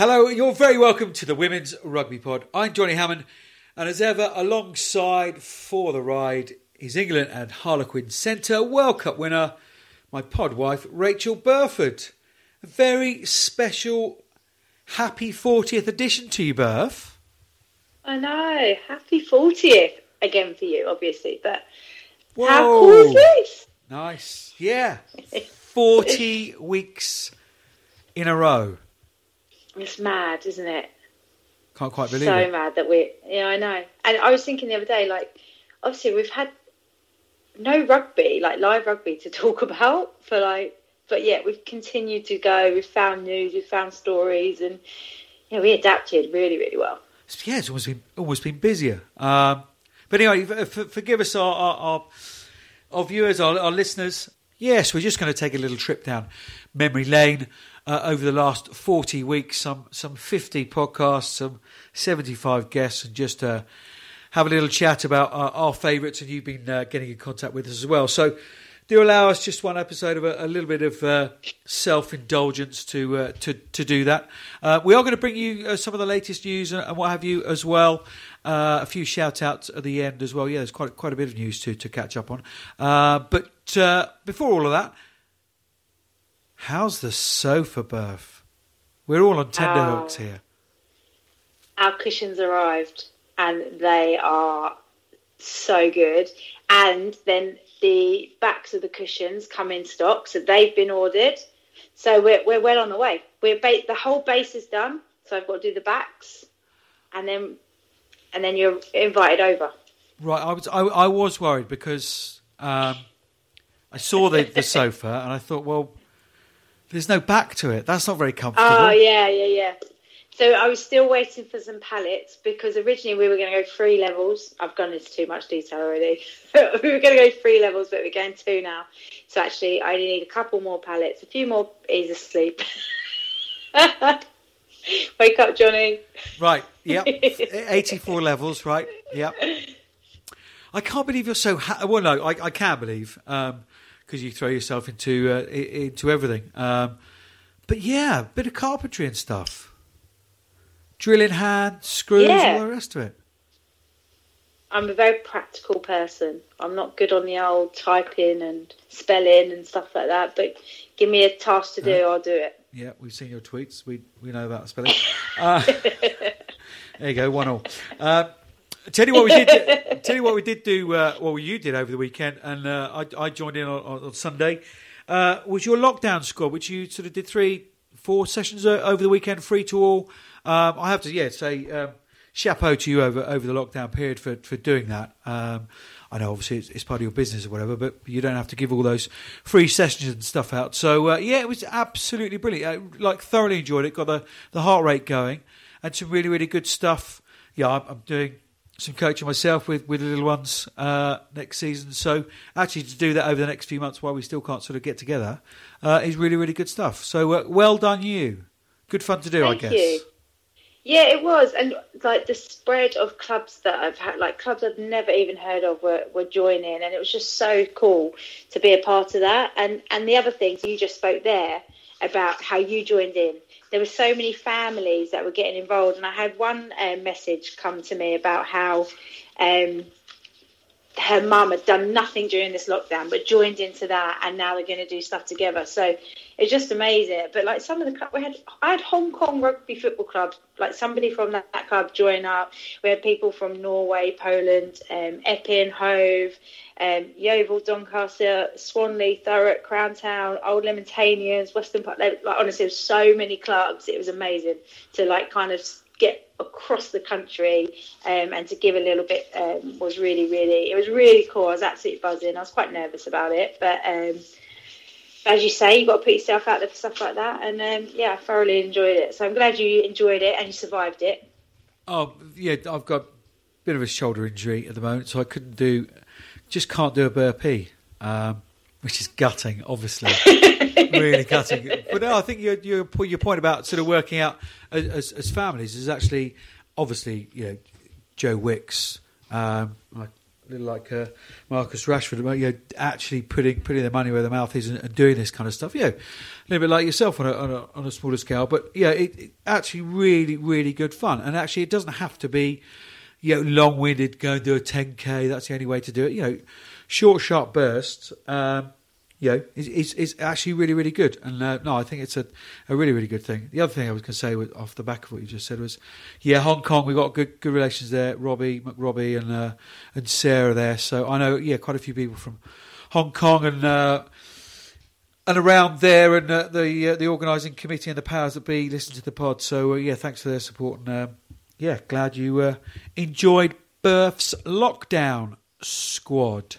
Hello, you're very welcome to the Women's Rugby Pod. I'm Johnny Hammond, and as ever, alongside for the ride is England and Harlequin Centre World Cup winner, my pod wife, Rachel Burford. A very special, happy 40th edition to you, Burf. I know. Happy 40th again for you, obviously, but Whoa. how cool is this? Nice. Yeah. 40 weeks in a row. It's mad, isn't it? Can't quite believe so it. mad that we, yeah, I know. And I was thinking the other day, like, obviously we've had no rugby, like live rugby, to talk about for like, but yet we've continued to go. We've found news, we've found stories, and you know, we adapted really, really well. Yeah, it's almost been almost been busier. Um, but anyway, forgive us, our, our, our, our viewers, our, our listeners. Yes, we're just going to take a little trip down memory lane uh, over the last 40 weeks, some, some 50 podcasts, some 75 guests, and just uh, have a little chat about our, our favourites. And you've been uh, getting in contact with us as well. So do allow us just one episode of a, a little bit of uh, self indulgence to, uh, to to do that. Uh, we are going to bring you uh, some of the latest news and, what have you as well. Uh, a few shout outs at the end as well. Yeah, there's quite quite a bit of news to to catch up on. Uh, but uh, before all of that, how's the sofa Burf? We're all on tenterhooks Oh. here. Our cushions arrived, and they are so good. And then the backs of the cushions come in stock, so they've been ordered. So we're we're well on the way. We're ba- the whole base is done. So I've got to do the backs, and then and then you're invited over. Right, I was I, I was worried because um, I saw the, the sofa and I thought, well, there's no back to it. That's not very comfortable. Oh yeah, yeah, yeah. So I was still waiting for some pallets because originally we were going to go three levels. I've gone into too much detail already. we were going to go three levels, but we're going two now. So actually, I only need a couple more pallets. A few more. He's asleep. Wake up, Johnny. Right, yep. 84 levels, right, yep. I can't believe you're so. Ha- well, no, I, I can believe because you throw yourself into uh, into everything. Um, but yeah, bit of carpentry and stuff. Drill in hand, screws, Yeah. all the rest of it. I'm a very practical person. I'm not good on the old typing and spelling and stuff like that. But give me a task to do, I'll do it. Yeah, we've seen your tweets. We we know about spelling. Uh, there you go, one all. Uh, tell you what we did. tell you what we did do. Uh, well, you did over the weekend, and uh, I, I joined in on, on, on Sunday. Uh, was your lockdown squad, which you sort of did three, four sessions uh, over the weekend, free to all. Um, I have to, yeah, say um, chapeau to you over over the lockdown period for for doing that. Um, I know, obviously, it's, it's part of your business or whatever, but you don't have to give all those free sessions and stuff out. So, uh, yeah, it was absolutely brilliant. I, like, thoroughly enjoyed it. Got the, the heart rate going and some really, really good stuff. Yeah, I'm, I'm doing some coaching myself with, with the little ones uh, next season. So, actually, to do that over the next few months while we still can't sort of get together uh, is really, really good stuff. So, uh, well done, you. Good fun to do, Thank I guess. you. Yeah, it was, and like the spread of clubs that I've had, like clubs I've never even heard of, were, were joining, and it was just so cool to be a part of that. And and the other things you just spoke there about how you joined in. There were so many families that were getting involved, and I had one uh, message come to me about how. Um, her mum had done nothing during this lockdown but joined into that and now they're going to do stuff together. So it's just amazing. But like some of the club we had i had hong kong rugby football club like somebody from that, that club join up. We had people from norway poland um, epping hove um, yeovil doncaster swanley thurrock crown town old lemontanians western park. Like honestly so many clubs. It was amazing to like kind of get across the country um, and to give a little bit um, was really, really, it was really cool. I was absolutely buzzing. I was quite nervous about it, but um, as you say, you've got to put yourself out there for stuff like that. And um, yeah, I thoroughly enjoyed it. So I'm glad you enjoyed it and you survived it. Oh yeah, I've got a bit of a shoulder injury at the moment, so I couldn't do, just can't do a burpee, um, which is gutting, obviously, really gutting. But no, I think your your your point about sort of working out as, as, families is actually obviously you know Joe Wicks, um, like uh, Marcus Rashford, you know, actually putting putting their money where their mouth is and, and doing this kind of stuff. You know, a little bit like yourself on a, on a, on a smaller scale, but yeah, it, it actually really really good fun. And actually, it doesn't have to be you know long winded. Go and do a 10k. That's the only way to do it. You know, short sharp bursts. Um, you know, it's, it's, actually really, really good. And uh, no, I think it's a, a really, really good thing. The other thing I was going to say with, off the back of what you just said was, yeah, Hong Kong, we've got good good relations there. Robbie, McRobbie, and uh, and Sarah there. So I know, yeah, quite a few people from Hong Kong and uh, and around there, and uh, the uh, the organising committee and the powers that be listen to the pod. So uh, yeah, thanks for their support, and um, yeah, glad you enjoyed Burf's lockdown squad.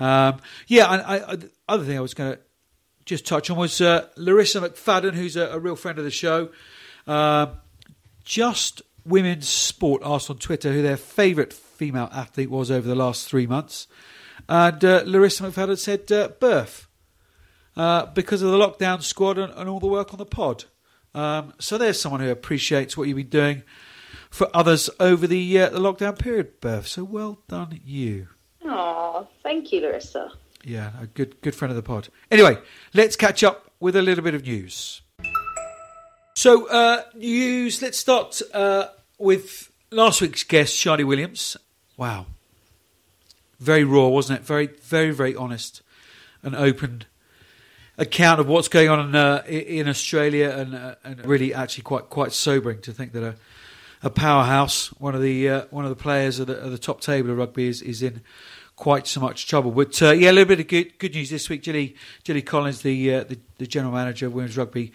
Um, yeah, I, I, other thing I was going to just touch on was uh, Larissa McFadden, who's a, a, real friend of the show. Uh, just Women's Sport asked on Twitter who their favourite female athlete was over the last three months. And uh, Larissa McFadden said uh, Burf, uh, because of the lockdown squad and, and, all the work on the pod. Um, so there's someone who appreciates what you've been doing for others over the, uh, the lockdown period, Burf. So well done, you. Oh, thank you, Larissa. Yeah, a good good friend of the pod. Anyway, let's catch up with a little bit of news. So, uh, news. Let's start uh, with last week's guest, Sharni Williams. Wow, very raw, wasn't it? Very, very, very honest and open account of what's going on in, uh, in Australia, and, uh, and really, actually, quite quite sobering to think that a, a powerhouse, one of the uh, one of the players at the, the, top table of rugby, is, is in quite so much trouble. But uh, yeah, a little bit of good good news this week. Jilly, Gilly Collins, the, uh, the, the general manager of women's rugby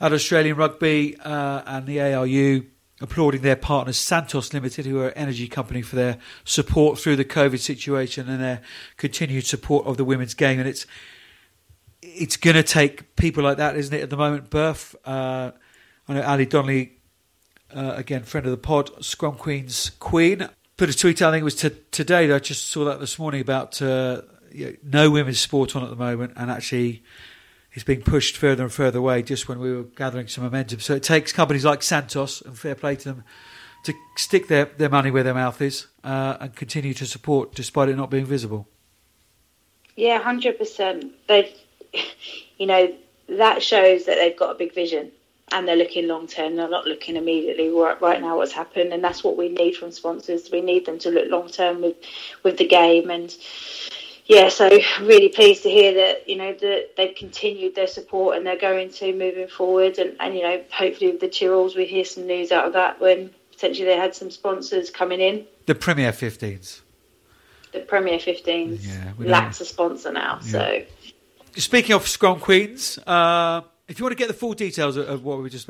at Australian Rugby uh, and the ARU, applauding their partners Santos Limited, who are an energy company, for their support through the COVID situation and their continued support of the women's game. And it's it's going to take people like that, isn't it? At the moment, Birth. Uh, I know Ali Donnelly. Uh, again, friend of the pod, Scrum Queen's Queen, put a tweet out, I think it was to, today, I just saw that this morning about uh, you know, no women's sport on at the moment, and actually it's being pushed further and further away just when we were gathering some momentum. So it takes companies like Santos, and fair play to them, to stick their, their money where their mouth is uh, and continue to support despite it not being visible. Yeah, 100%. They've, you know, that shows that they've got a big vision and they're looking long term. They're not looking immediately right, right now what's happened, and that's what we need from sponsors. We need them to look long term with with the game, and yeah, so really pleased to hear that you know that they've continued their support and they're going to moving forward, and and you know hopefully with the Tyrrells we hear some news out of that when potentially they had some sponsors coming in. The Premier 15s. The Premier 15s yeah, lacks a sponsor now, yeah. so. Speaking of Scrum Queens, uh, if you want to get the full details of, of what we just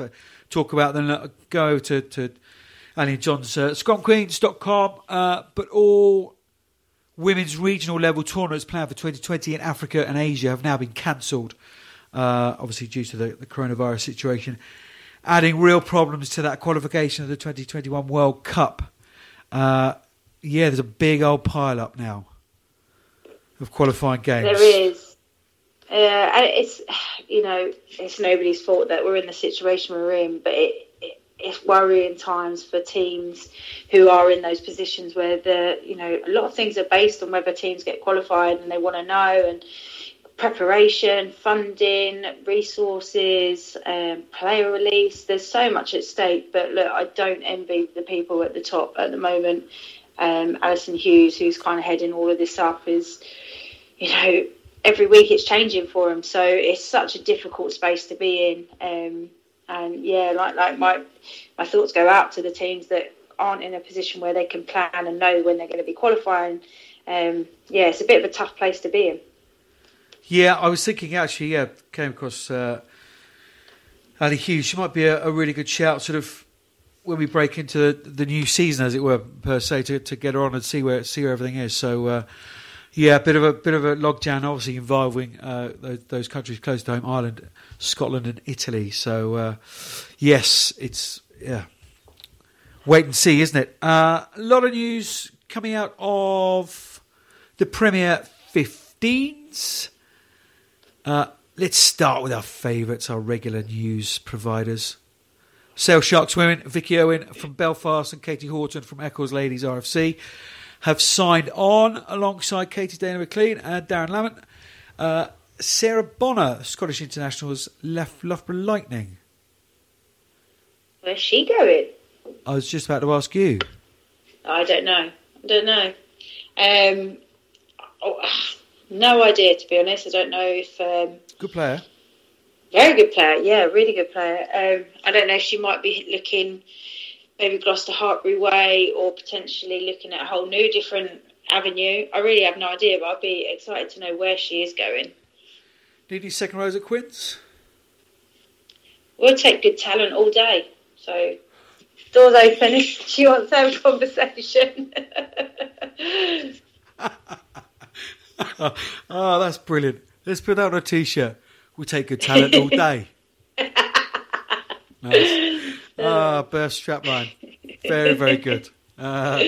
talk about, then uh, go to, to Ali and John's uh, scrumqueens.com. Uh, but all women's regional level tournaments planned for 2020 in Africa and Asia have now been cancelled, uh, obviously due to the, the, coronavirus situation, adding real problems to that qualification of the 2021 World Cup. Uh, yeah, there's a big old pile up now of qualifying games. There is. Uh, it's you know it's nobody's fault that we're in the situation we're in, but it, it, it's worrying times for teams who are in those positions where the you know a lot of things are based on whether teams get qualified and they want to know and preparation, funding, resources, um, player release. There's so much at stake, but look, I don't envy the people at the top at the moment. Um, Alison Hughes, who's kind of heading all of this up, is you know every week it's changing for them. So it's such a difficult space to be in. Um, and yeah, like like my my thoughts go out to the teams that aren't in a position where they can plan and know when they're going to be qualifying. Um, yeah, it's a bit of a tough place to be in. Yeah, I was thinking actually. Yeah, came across uh, Ali Hughes. She might be a, a, really good shout, sort of when we break into the, the, new season, as it were, per se, to, to get her on and see where see where everything is. So. Uh, yeah, a bit of a bit of a logjam, obviously involving uh, those, those, countries close to home, Ireland, Scotland, and Italy. So uh, yes, it's yeah, wait and see, isn't it? Uh, a lot of news coming out of the Premier 15s. Uh, let's start with our favourites, our regular news providers. Sale Sharks women, Vicky Owen from Belfast and Katie Horton from Eccles Ladies RFC have signed on alongside Katie Dana McLean and Darren Lamont. Uh, Sarah Bonar, Scottish internationals, left Loughborough Lightning. Where's she going? I was just about to ask you. I don't know. I don't know. Um, oh, no idea, to be honest. I don't know if. Um, Good player. Very good player, yeah, really good player. Um, I don't know if she might be looking maybe Gloucester Hartpury way or potentially looking at a whole new different avenue. I really have no idea, but I'd be excited to know where she is going. Need any second rows at Quins? We'll take good talent all day. So doors open if she wants to have a conversation. oh, that's brilliant. Let's put that on a t shirt. We'll take good talent all day. nice. Ah, best burst strapline. Very, very good. Uh,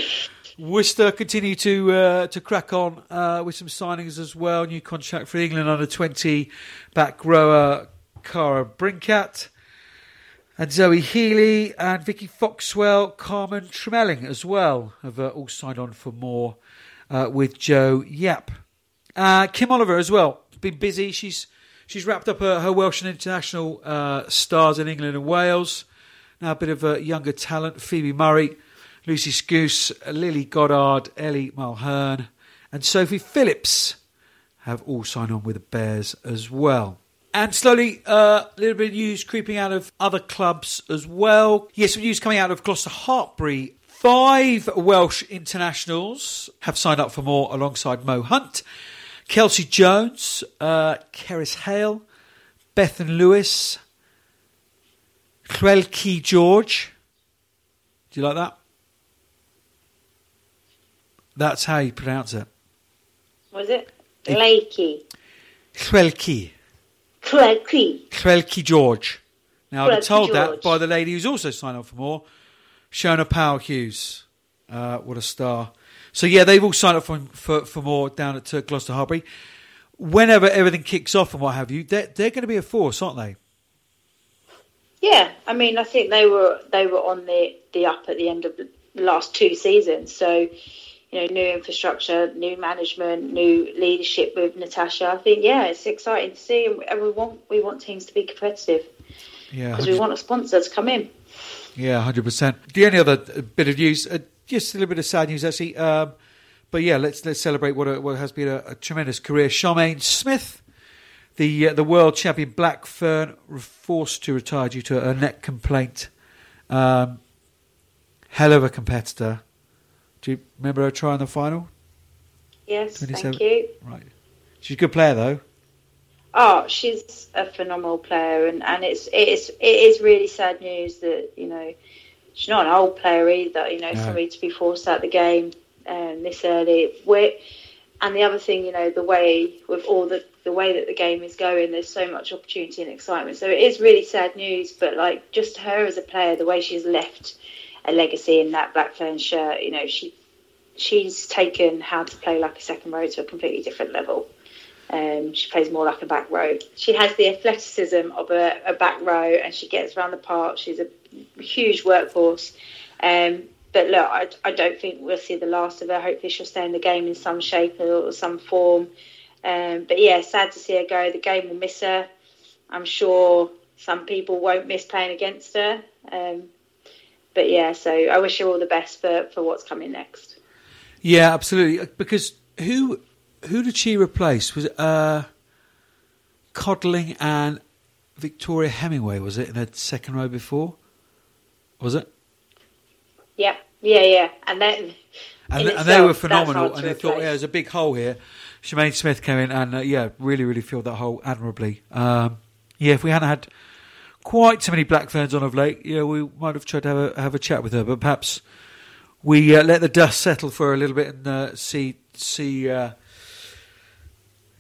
Worcester continue to uh, to crack on uh, with some signings as well. New contract for England under 20 back rower Cara Brinkat. And Zoe Healy and Vicky Foxwell, Carmen Tremelling as well have uh, all signed on for more uh, with Jo Yapp. Uh, Kim Oliver as well, been busy. She's she's wrapped up her, her Welsh and international uh, stars in England and Wales. Now a bit of a younger talent, Phoebe Murray, Lucy Scouse, Lily Goddard, Ellie Mulhern, and Sophie Phillips have all signed on with the Bears as well. And slowly, uh, a uh, little bit of news creeping out of other clubs as well. Yes, news coming out of Gloucester Hartpury. Five Welsh internationals have signed up for more alongside Mo Hunt. Kelsey Jones, uh, Cerys Hale, Bethan Lewis, Lleucu George. Do you like that? That's how you pronounce it. Was it? Lakey. Lleucu. Lleucu. Lleucu George. Now, I was told George. that by the lady who's also signed up for more, Shona Powell Hughes. Uh, what a star. So, yeah, they've all signed up for, for, for more down at Gloucester Hartpury. Whenever everything kicks off and what have you, they're, they're going to be a force, aren't they? Yeah, I mean, I think they were they were on the the up at the end of the last two seasons. So, you know, new infrastructure, new management, new leadership with Natasha. I think yeah, it's exciting to see, and we want we want teams to be competitive. Yeah, because we want a sponsor to come in. Yeah, hundred percent. The only other bit of news, uh, just a little bit of sad news actually. Um, but yeah, let's let's celebrate what, a, what has been a, a tremendous career. Charmaine Smith, the uh, the world champion Black Fern, forced to retire due to a neck complaint. Um, hell of a competitor. Do you remember her try in the final? Yes, thank you. Right, she's a good player though. Oh, she's a phenomenal player, and, and it's it's it is really sad news that you know she's not an old player either. You know, no. somebody to be forced out the game um, this early. We're, and the other thing, you know, the way with all the the way that the game is going, there's so much opportunity and excitement. So it is really sad news, but like just her as a player, the way she's left a legacy in that Black Fern shirt, you know, she she's taken how to play like a second row to a completely different level. Um, she plays more like a back row. She has the athleticism of a, a back row, and she gets around the park. She's a huge workforce. Um, but look, I, I, don't think we'll see the last of her. Hopefully, she'll stay in the game in some shape or some form. Um, but yeah, sad to see her go. The game will miss her. I'm sure some people won't miss playing against her. Um, but yeah, so I wish her all the best for, for what's coming next. Yeah, absolutely. Because who who did she replace? Was it uh, Codling and Victoria Heighway? Was it in the second row before? Was it? Yeah, yeah, yeah. And then and, and they were phenomenal. And they thought, yeah, there's a big hole here. Charmaine Smith came in and uh, yeah, really, really filled that hole admirably. Um, yeah, if we hadn't had quite so many black ferns on of late, yeah, we might have tried to have a, have a chat with her, but perhaps we uh, let the dust settle for a little bit and uh, see see uh,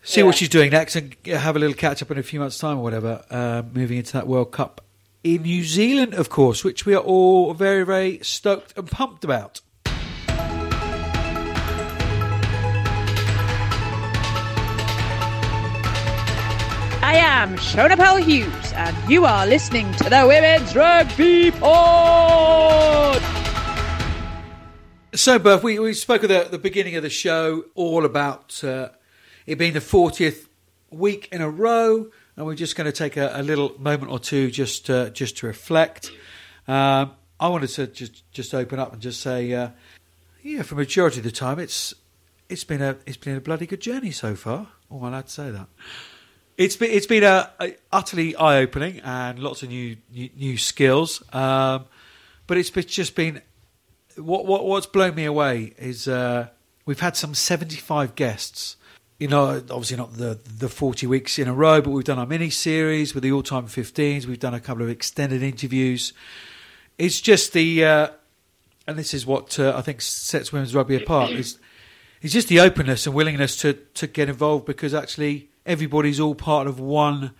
see yeah. what she's doing next and have a little catch up in a few months' time or whatever. Uh, moving into that World Cup in New Zealand, of course, which we are all very, very stoked and pumped about. I am Shona Powell Hughes, and you are listening to the Women's Rugby Pod. So, Burf, we, we spoke at the, the beginning of the show all about uh, it being the 40th week in a row, and we're just going to take a, a little moment or two just uh, just to reflect. Um, I wanted to just just open up and just say, uh, yeah, for majority of the time, it's it's been a it's been a bloody good journey so far. Oh, I'm allowed to say that. It's been it's been a, a utterly eye opening and lots of new new, new skills. Um, but it's been, just been what what what's blown me away is uh, we've had some seventy five guests. You know, obviously not the the forty weeks in a row, but we've done our mini series with the all time 15s. We've done a couple of extended interviews. It's just the uh, and this is what uh, I think sets women's rugby apart is it's just the openness and willingness to to get involved because actually everybody's all part of one,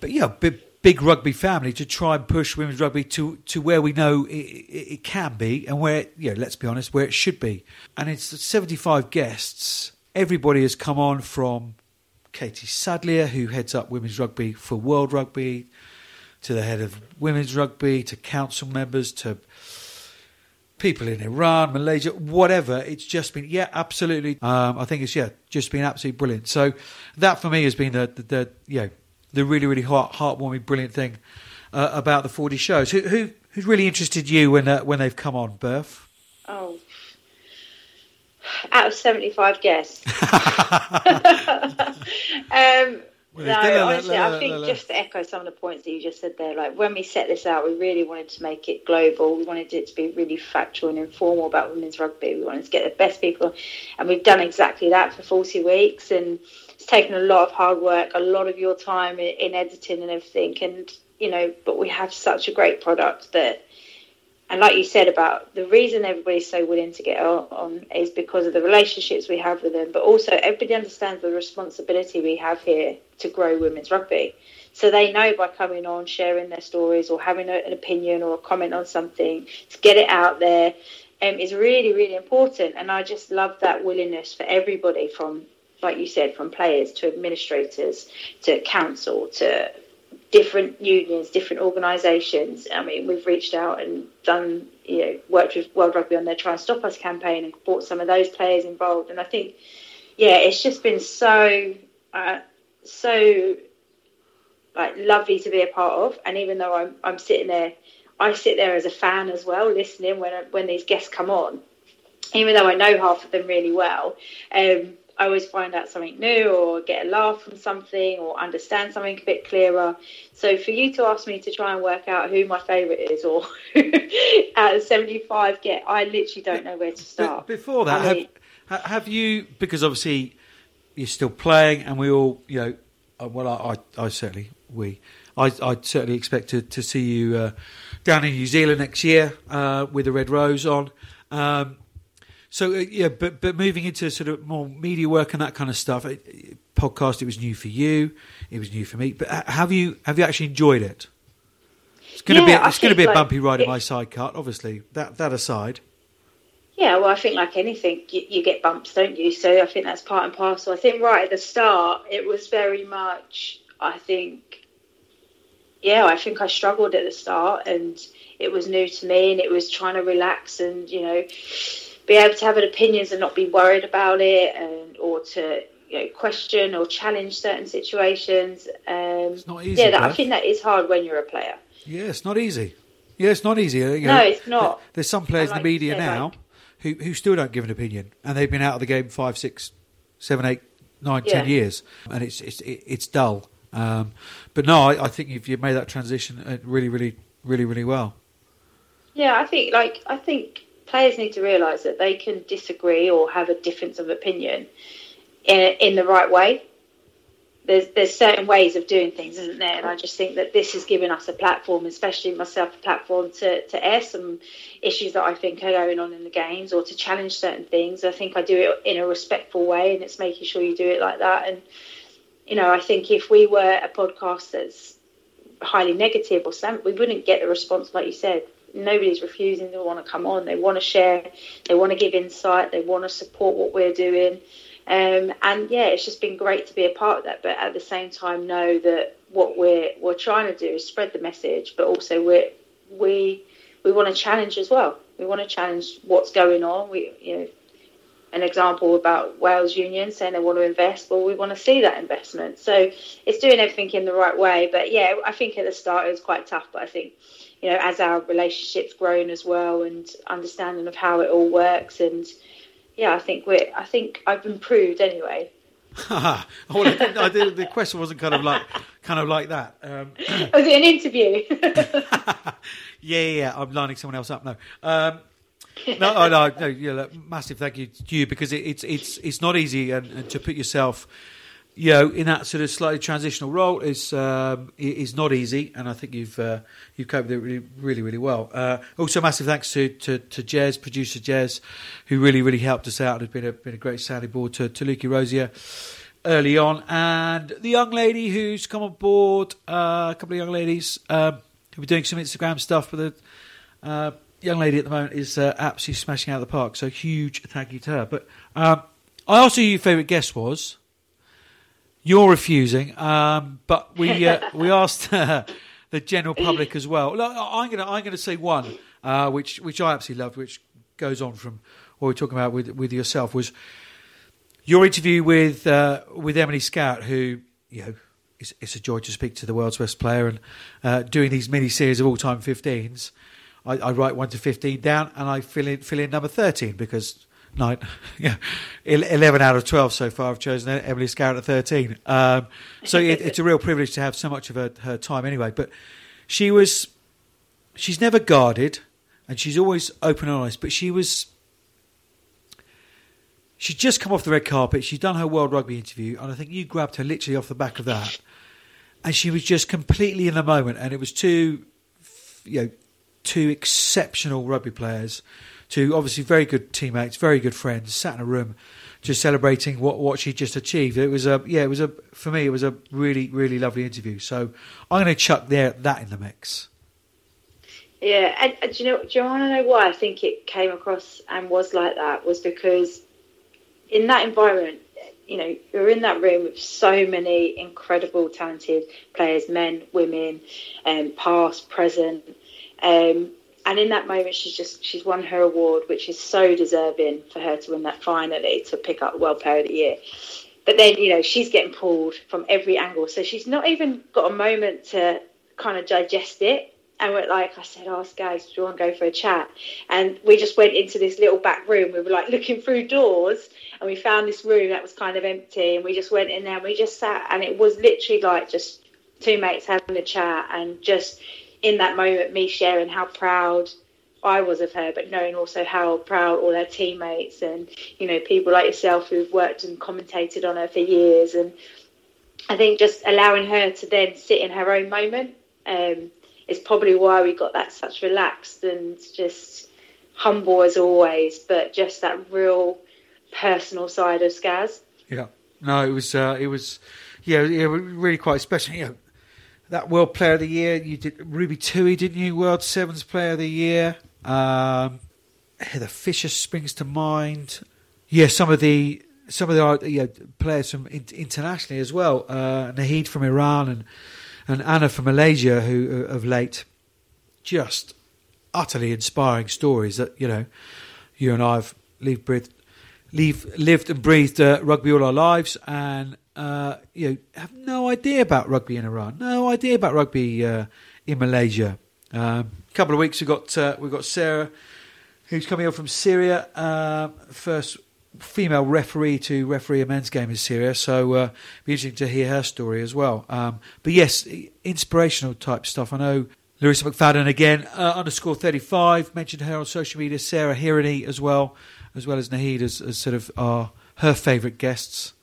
but yeah, big, big rugby family to try and push women's rugby to to where we know it, it, it can be and where know, let's be honest, where it should be. And it's 75 guests. Everybody has come on from Katie Sadleir, who heads up women's rugby for World Rugby, to the head of women's rugby, to council members, to people in Iran, Malaysia, whatever. It's just been, yeah, absolutely. Um, I think it's, yeah, just been absolutely brilliant. So that for me has been the, the, the you know, the really, really heart, heartwarming, brilliant thing uh, about the 40 shows. Who, who, who's really interested you when, uh, when they've come on, Burf? Oh, out of 75 guests. um, no, honestly, I think just to echo some of the points that you just said there, like when we set this out, we really wanted to make it global. We wanted it to be really factual and informal about women's rugby. We wanted to get the best people, and we've done exactly that for 40 weeks. And it's taken a lot of hard work, a lot of your time in, in editing and everything. And, you know, but we have such a great product that and like you said about the reason everybody's so willing to get on is because of the relationships we have with them, but also everybody understands the responsibility we have here to grow women's rugby. So they know by coming on, sharing their stories, or having an opinion or a comment on something to get it out there um, is really, really important. And I just love that willingness for everybody from, like you said, from players to administrators to council to different unions, different organisations. I mean, we've reached out and done, you know, worked with World Rugby on their Try and Stop Us campaign and brought some of those players involved. And I think, yeah, it's just been so, uh, so like lovely to be a part of. And even though I'm, I'm sitting there, I sit there as a fan as well, listening when when these guests come on. Even though I know half of them really well, um, I always find out something new or get a laugh from something or understand something a bit clearer. So for you to ask me to try and work out who my favourite is or out of 75 get, I literally don't know where to start. But before that, I mean, have, have, you, because obviously you're still playing and we all, you know, uh, well, I, I, I certainly, we, I, I certainly expect to, to see you uh, down in New Zealand next year uh, with the Red Rose on. Um, so uh, yeah, but but moving into sort of more media work and that kind of stuff. It, podcast, it was new for you. It was new for me. But have you have you actually enjoyed it? It's yeah, to be it's going to be a bumpy ride in my side cut. Obviously, that that aside. Yeah, well, I think like anything, you, you, get bumps, don't you? So I think that's part and parcel. I think right at the start, it was very much. I think, yeah, I think I struggled at the start, and it was new to me, and it was trying to relax and you know be able to have an opinions and not be worried about it, and or to you know, question or challenge certain situations. Um, it's not easy. Yeah, that, I think that is hard when you're a player. Yeah, it's not easy. Yeah, it's not easy. You know, no, it's not. There's some players like in the media say, now like, who who still don't give an opinion, and they've been out of the game five, six, seven, eight, nine, yeah. ten years, and it's it's it's dull. Um, but no, I, I, think if you made that transition uh, really, really, really, really well. Yeah, I think like I think players need to realise that they can disagree or have a difference of opinion in, in the right way. There's there's certain ways of doing things, isn't there? And I just think that this has given us a platform, especially myself, a platform to, to air some issues that I think are going on in the games or to challenge certain things. I think I do it in a respectful way, and it's making sure you do it like that. And you know, I think if we were a podcast that's highly negative or something, we wouldn't get the response like you said nobody's refusing to want to come on. They want to share, they want to give insight, they want to support what we're doing. Um, and yeah, it's just been great to be a part of that. But at the same time, know that what we're we're trying to do is spread the message, but also we we we want to challenge as well. We want to challenge what's going on. We, you know, an example about Wales Union saying they want to invest. Well, we want to see that investment. So it's doing everything in the right way. But yeah, I think at the start it was quite tough. But I think, you know, as our relationship's grown as well and understanding of how it all works and yeah, I think we're. I think I've improved anyway. well, I did, the question wasn't kind of like kind of like that. Um, was it an interview? yeah, yeah, yeah, I'm lining someone else up. now. um, no, oh, no, no. Yeah, look, massive thank you to you because it, it's it's it's not easy and, and, to put yourself, you know, in that sort of slightly transitional role is um, is not easy, and I think you've uh, you've coped with it really really really well. Uh, also, massive thanks to to, to Jez, producer Jez, who really really helped us out. And has been a been a great sounding board to to Lukey Rosier early on, and the young lady who's come on board, uh, a couple of young ladies um, who are doing some Instagram stuff, but the uh, young lady at the moment is uh, absolutely smashing out of the park. So huge thank you to her. But um, I asked who your favourite guest was. You're refusing, um, but we uh, we asked uh, the general public as well. I'm gonna I'm gonna say one, uh, which which I absolutely loved, which goes on from what we are talking about with with yourself was your interview with uh, with Emily Scarratt, who you know it's, it's, a joy to speak to the world's best player and uh, doing these mini series of all time 15s. I, I, write one to 15 down and I fill in fill in number 13 because nine, yeah, 11 out of 12 so far I've chosen Emily Scarratt at 13. Um, so it, it's a real privilege to have so much of her, her time anyway. But she was, she's never guarded and she's always open and honest, but she was she'd just come off the red carpet. She'd done her World Rugby interview, and I think you grabbed her literally off the back of that, and she was just completely in the moment. And it was two, you know, two exceptional rugby players, two obviously very good teammates, very good friends, sat in a room. Just celebrating what, what she just achieved. It was a yeah. It was a for me. It was a really really lovely interview. So I'm going to chuck there that in the mix. Yeah, and, and do you know? Do you want to know why I think it came across and was like that? Was because in that environment, you know, you're in that room with so many incredible, talented players, men, women, um, past, present. Um, and in that moment, she's just she's won her award, which is so deserving for her to win that finally to pick up World Player of the Year. But then, you know, she's getting pulled from every angle, so she's not even got a moment to kind of digest it and we're like, I said, oh, guys, do you want to go for a chat? And we just went into this little back room. We were like looking through doors and we found this room that was kind of empty and we just went in there and we just sat and it was literally like just two mates having a chat and just in that moment me sharing how proud I was of her, but knowing also how proud all her teammates and you know people like yourself who've worked and commentated on her for years, and I think just allowing her to then sit in her own moment um, is probably why we got that such relaxed and just humble as always, but just that real personal side of Skaz. Yeah, no, it was uh, it was yeah, yeah, really quite special. You know, that World Player of the Year, you did Ruby Tui, didn't you? World Sevens Player of the Year. Um, Heather Fisher springs to mind. Yeah, some of the some of the uh, players from internationally as well. Uh, Nahid from Iran and and Anna from Malaysia, who uh, of late just utterly inspiring stories that you know you and I have lived, breathed, lived and breathed uh, rugby all our lives, and uh, you know have no idea about rugby in Iran, no idea about rugby uh, in Malaysia. Um, a couple of weeks we got uh, we got Sarah, who's coming up from Syria, uh, first female referee to referee a men's game in Syria. So uh, be interesting to hear her story as well. Um, but yes, inspirational type stuff. I know Larissa McFadden again, uh, underscore 35, mentioned her on social media, Sarah Hirini as well as well as Nahid as, as sort of our her favourite guests.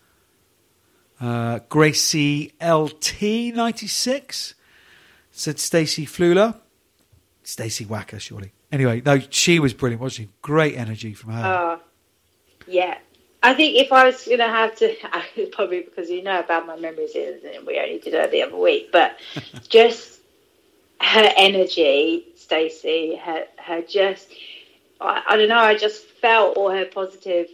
Uh, Gracie LT ninety six said Stacy Fluhler, Stacy Waaka surely. Anyway, no, she was brilliant, wasn't she? Great energy from her. Uh, yeah, I think if I was going to have to, probably because you know about my memories, and we only did her the other week, but just her energy, Stacy, her her just I, I don't know, I just felt all her positive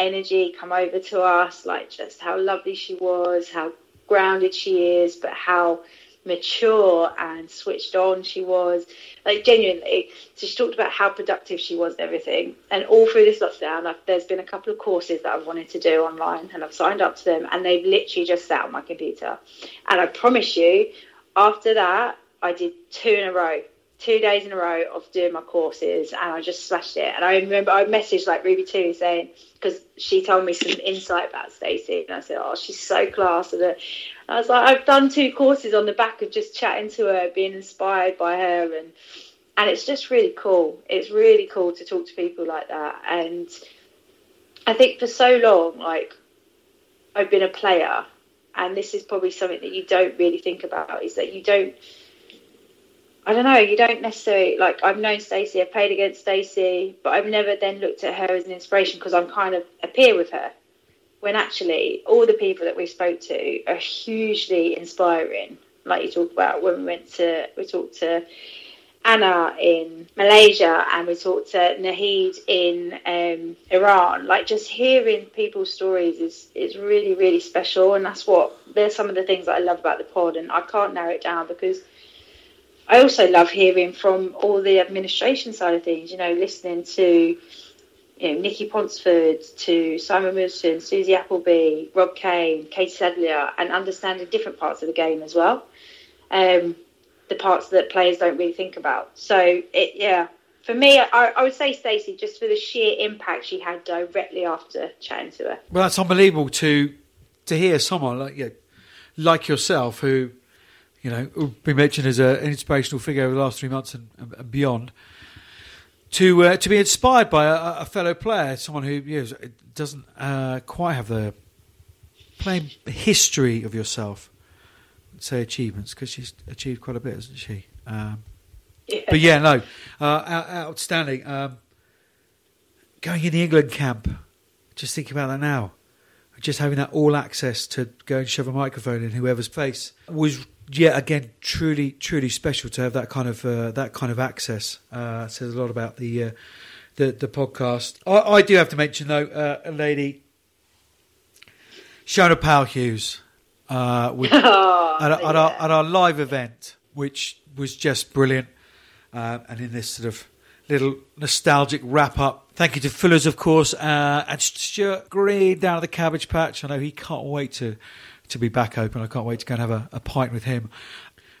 energy come over to us, like just how lovely she was, how grounded she is, but how mature and switched on she was. Like genuinely, so she talked about how productive she was and everything. And all through this lockdown, I've, there's been a couple of courses that I've wanted to do online, and I've signed up to them, and they've literally just sat on my computer. And I promise you, after that, I did two in a row two days in a row of doing my courses and I just smashed it. And I remember I messaged like Ruby Tui saying, because she told me some insight about Stacey and I said, oh, she's so class. And uh, I was like, I've done two courses on the back of just chatting to her, being inspired by her. And, and it's just really cool. It's really cool to talk to people like that. And I think for so long, like I've been a player and this is probably something that you don't really think about is that you don't I don't know. You don't necessarily like. I've known Stacey. I've played against Stacey, but I've never then looked at her as an inspiration because I'm kind of a peer with her. When actually, all the people that we spoke to are hugely inspiring. Like you talked about when we went to, we talked to Anna in Malaysia and we talked to Nahid in um, Iran. Like just hearing people's stories is is really really special, and that's what. There's some of the things that I love about the pod, and I can't narrow it down because I also love hearing from all the administration side of things, you know, listening to you know, Nikki Ponsford, to Simon Wilson, Susie Appleby, Rob Kane, Katie Sadleir, and understanding different parts of the game as well. Um, the parts that players don't really think about. So, it, yeah, for me, I, I would say Stacey, just for the sheer impact she had directly after chatting to her. Well, that's unbelievable to to hear someone like you, like yourself, who you know, been mentioned as a, an inspirational figure over the last three months and, and beyond, to uh, to be inspired by a, a, fellow player, someone who you know, doesn't uh, quite have the playing history of yourself, say achievements, because she's achieved quite a bit, hasn't she? Um, yeah. But yeah, no, uh, outstanding. Um, going in the England camp, just thinking about that now just having that all access to go and shove a microphone in whoever's face was yet again, truly, truly special to have that kind of uh, that kind of access. Uh, says a lot about the uh, the, the podcast. I, I, do have to mention though, uh, a lady, Shona Powell Hughes, uh, with, oh, at, yeah. at, our, at, our, live event, which was just brilliant, uh, and in this sort of little nostalgic wrap up. Thank you to Fullers, of course, and Stuart Green down at the Cabbage Patch. I know he can't wait to to be back open. I can't wait to go and have a, a pint with him.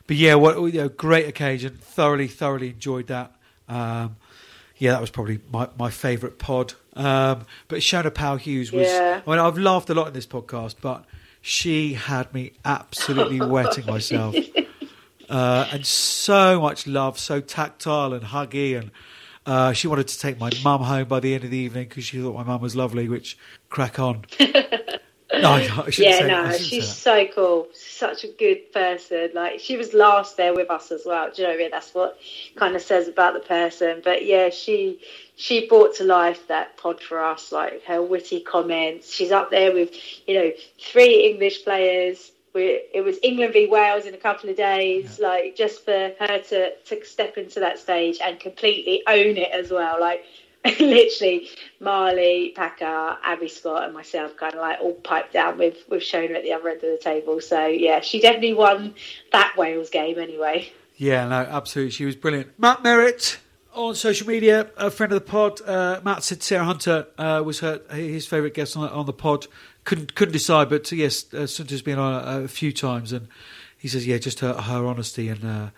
But yeah, what you know, great occasion. Thoroughly, thoroughly enjoyed that. Um, yeah, that was probably my, my favourite pod. Um, but Shona Powell Hughes was. Yeah. I mean, I've laughed a lot in this podcast, but she had me absolutely wetting myself. Uh, and so much love, so tactile and huggy, and uh, she wanted to take my mum home by the end of the evening because she thought my mum was lovely. Which crack on. No, yeah, no, she's so cool. Such a good person. Like she was last there with us as well. Do you know what I mean? That's what kind of says about the person. But yeah, she she brought to life that pod for us. Like her witty comments. She's up there with you know three English players. We, it was England v Wales in a couple of days. Yeah. Like just for her to to step into that stage and completely own it as well. Like literally Marlie, Packer, Abby Scott, and myself kind of like all piped down with with Shona at the other end of the table. So yeah, she definitely won that Wales game anyway. Yeah, no, absolutely, she was brilliant. Matt Merritt on social media, a friend of the pod. Uh, Matt said Sarah Hunter uh, was her his favourite guest on, on the pod. Couldn't couldn't decide, but yes, uh, Sunter's been on a, a, few times, and he says yeah, just her, her honesty and uh,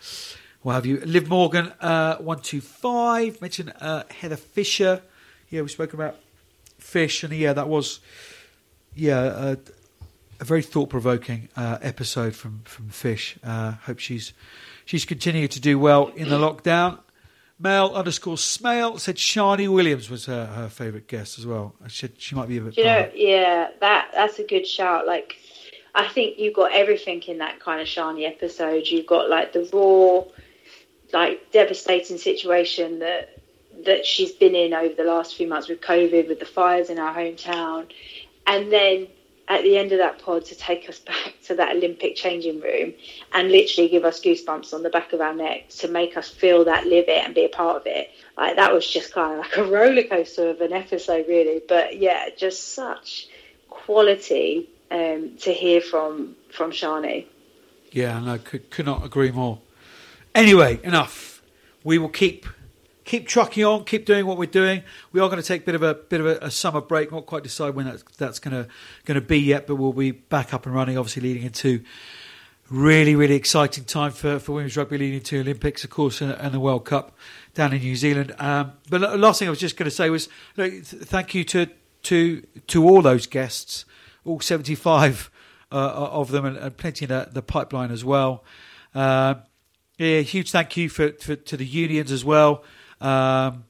what have you. Liv Morgan, uh, 125. Mentioned uh, Heather Fisher. Yeah, we spoke about fish, and yeah, that was, yeah, a, a very thought provoking uh, episode from, from Fish. Uh, hope she's she's continuing to do well in the lockdown. Mel underscore Smale said Sharni Williams was her, her favourite guest as well. I said she might be a bit. You know, yeah, that that's a good shout. Like, I think you've got everything in that kind of Sharni episode. You've got like the raw like devastating situation that that she's been in over the last few months with COVID, with the fires in our hometown, and then at the end of that pod to take us back to that Olympic changing room and literally give us goosebumps on the back of our neck to make us feel that, live it, and be a part of it. Like that was just kind of like a roller coaster of an episode, really. But yeah, just such quality um, to hear from from Sharni. Yeah, no, I could, could not agree more. Anyway, enough. We will keep keep trucking on, keep doing what we're doing. We are going to take a bit of a bit of a, a summer break. Not quite decide when that's that's going to going to be yet, but we'll be back up and running. Obviously, leading into really really exciting time for, for women's rugby, leading into Olympics, of course, and, and the World Cup down in New Zealand. Um, but the last thing I was just going to say was look, thank you to to to all those guests, all seventy five uh, of them, and, and plenty in the, the pipeline as well. Uh, yeah, huge thank you for, for to the unions as well um,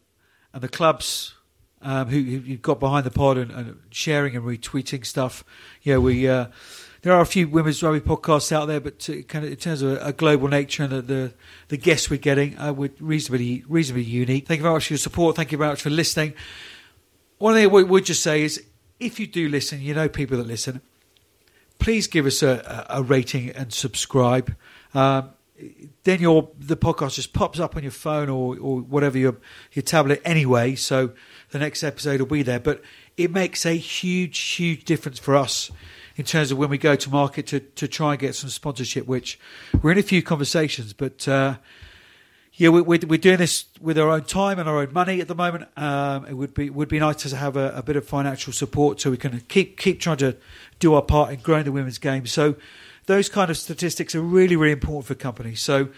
and the clubs um, who, who got behind the pod and, and, sharing and retweeting stuff. Yeah, we uh, there are a few women's rugby podcasts out there, but to, kind of in terms of a, global nature and the, the, the guests we're getting, uh, we're reasonably reasonably unique. Thank you very much for your support. Thank you very much for listening. One thing we would just say is, if you do listen, you know people that listen. Please give us a, a rating and subscribe. Um, then your the podcast just pops up on your phone or, or whatever your your tablet anyway. So the next episode will be there. But it makes a huge, huge difference for us in terms of when we go to market to, to try and get some sponsorship. Which we're in a few conversations, but uh, yeah, we, we're, we're doing this with our own time and our own money at the moment. Um, it would be would be nice to have a, a bit of financial support so we can keep keep trying to do our part in growing the women's game. So those kind of statistics are really, really important for companies. So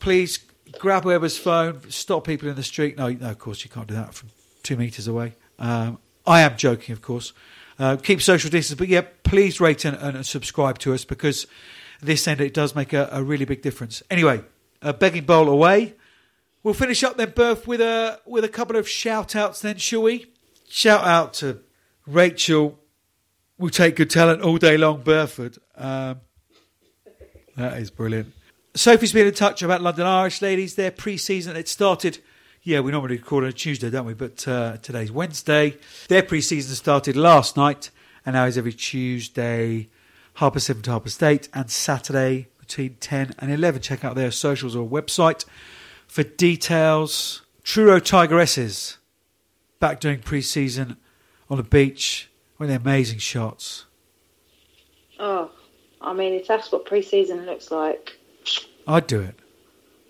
please grab whoever's phone, stop people in the street. No, no, of course you can't do that from two meters away. Um, I am joking, of course. Uh, keep social distance, but yeah, please rate and, and, subscribe to us because this end it does make a, a really big difference. Anyway, a begging bowl away. We'll finish up then, Burf, with a with a couple of shout outs then, shall we? Shout out to Rachel. We'll take good talent all day long, Burford. Um, that is brilliant. Sophie's been in touch about London Irish ladies. Their pre-season it started. Yeah, we normally record on a Tuesday, don't we? But uh, today's Wednesday. Their pre-season started last night, and now is every Tuesday, Harper Seven to Harper State, and Saturday between ten and eleven. Check out their socials or website for details. Truro Tigresses back doing pre-season on the beach with amazing shots. Oh, I mean, if that's what pre-season looks like, I'd do it.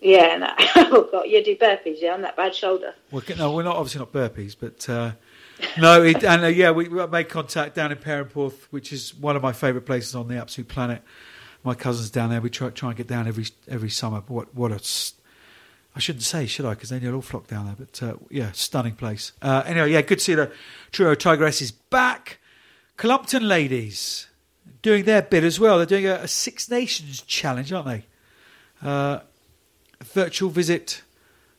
Yeah, no. oh God, you do burpees, yeah, on that bad shoulder. Well, no, we're not obviously not burpees, but uh, no, it, and uh, yeah, we, we, made contact down in Perranporth, which is one of my favourite places on the absolute planet. My cousins down there. We try try and get down every every summer. What what a I shouldn't say, should I? Because then you'll all flock down there. But uh, yeah, stunning place. Uh, anyway, yeah, good to see the Truro Tigresses back. Cullompton ladies doing their bit as well. They're doing a, a Six Nations challenge, aren't they? Uh, virtual visit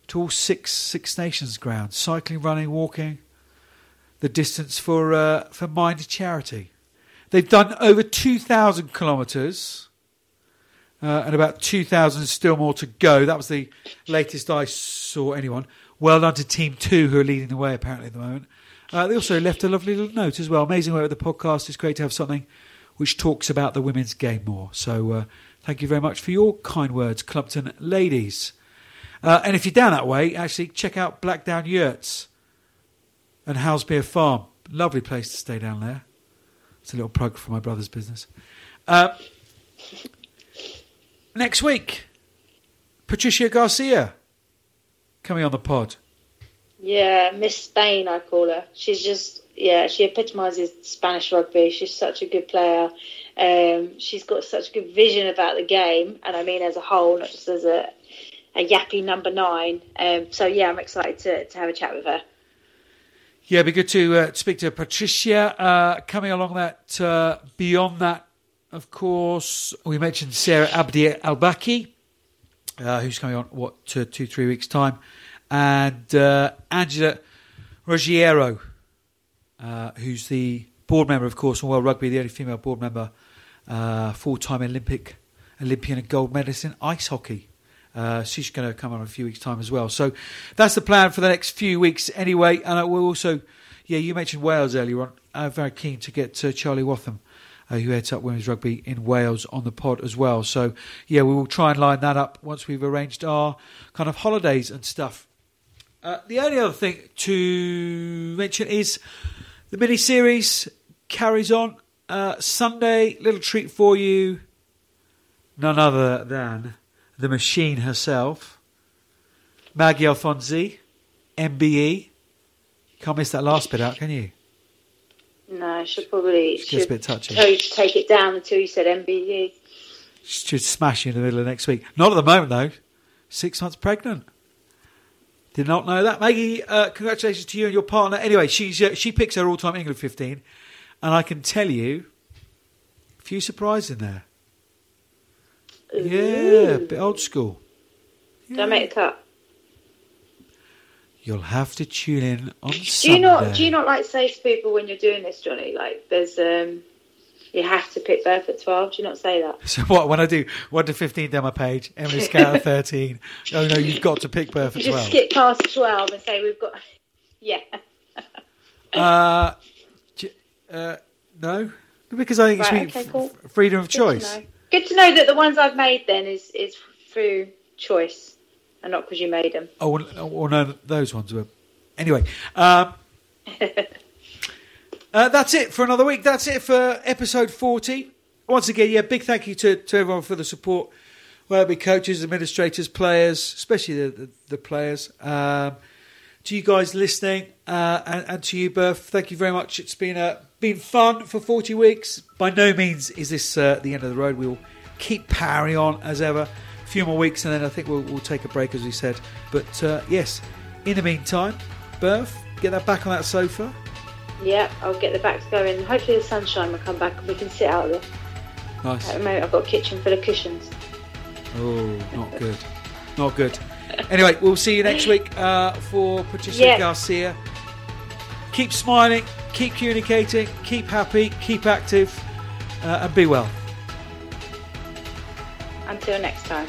to all six Six Nations grounds, cycling, running, walking, the distance for uh, for Mind Charity. They've done over two thousand kilometres. Uh, and about 2,000 still more to go. That was the latest I saw anyone. Well done to Team 2, who are leading the way apparently at the moment. Uh, they also left a lovely little note as well. Amazing work with the podcast. It's great to have something which talks about the women's game more. So uh, thank you very much for your kind words, Cullompton ladies. Uh, and if you're down that way, actually check out Blackdown Yurts and Howsmere Farm. Lovely place to stay down there. It's a little plug for my brother's business. Uh, next week, Patricia Garcia coming on the pod. Yeah, Miss Spain, I call her. She's just yeah, she epitomises Spanish rugby. She's such a good player. Um, she's got such a good vision about the game, and I mean as a whole, not just as a a yappy number nine. Um, so yeah, I'm excited to, to have a chat with her. Yeah, it'd be good to uh, speak to Patricia. Uh, coming along that, uh, beyond that, of course, we mentioned Sarah Abdi Albaki, uh, who's coming on, what, two, two, three weeks' time, and uh, Angela Ruggiero, uh, who's the board member, of course, World Rugby, the only female board member, uh, full-time Olympic, Olympian and gold medalist in ice hockey. Uh, she's going to come on in a few weeks' time as well. So that's the plan for the next few weeks, anyway. And we'll also, yeah, you mentioned Wales earlier on. I'm very keen to get uh, Charlie Wathan, uh, who heads up women's rugby in Wales, on the pod as well. So yeah, we will try and line that up once we've arranged our kind of holidays and stuff. Uh, the only other thing to mention is the mini series carries on. Uh, Sunday, little treat for you. none other than the machine herself, Maggie Alfonsi, MBE. Can't miss that last bit out, can you? No, should probably Just gets a bit touchy. tell you to take it down until you said MBE. She Should smash you in the middle of next week. Not at the moment, though. Six months pregnant. Did not know that. Maggie, uh, congratulations to you and your partner. Anyway, she's uh, she picks her all-time England 15, and I can tell you, a few surprises in there. Yeah, a bit old school. Did I make the cut? You'll have to tune in on Do Sunday. you not do you not like say to people when you're doing this, Johnny? Like there's um you have to pick Burf at twelve. Do you not say that? So what? When I do one to fifteen down my page, Emily Scarratt at thirteen. Oh no, you've got to pick Burf You at just twelve. skip past twelve and say we've got Yeah. Uh, uh, no, because I think Right, it's okay, cool. freedom of Good choice. know. Good to know that the ones I've made then is is through choice and not because you made them. Oh, well, oh, well, no, those ones were. Anyway, um, uh, that's it for another week. That's it for episode 40. Once again, yeah, big thank you to, to everyone for the support, whether it be coaches, administrators, players, especially the, the, the players. Um, to you guys listening, uh, and, and to you, Burf, thank you very much. It's been uh, been fun for 40 weeks. By no means is this uh, the end of the road. We'll keep powering on as ever. A few more weeks, and then I think we'll, we'll take a break, as we said. But uh, yes, in the meantime, Burf, get that back on that sofa. Yeah, I'll get the backs going. Hopefully the sunshine will come back and we can sit out there. Nice. At the moment I've got a kitchen full of cushions. Oh, not good. Not good. Anyway, we'll see you next week uh, for Patricia Yeah. Garcia. Keep smiling, keep communicating, keep happy, keep active, uh, and be well. Until next time.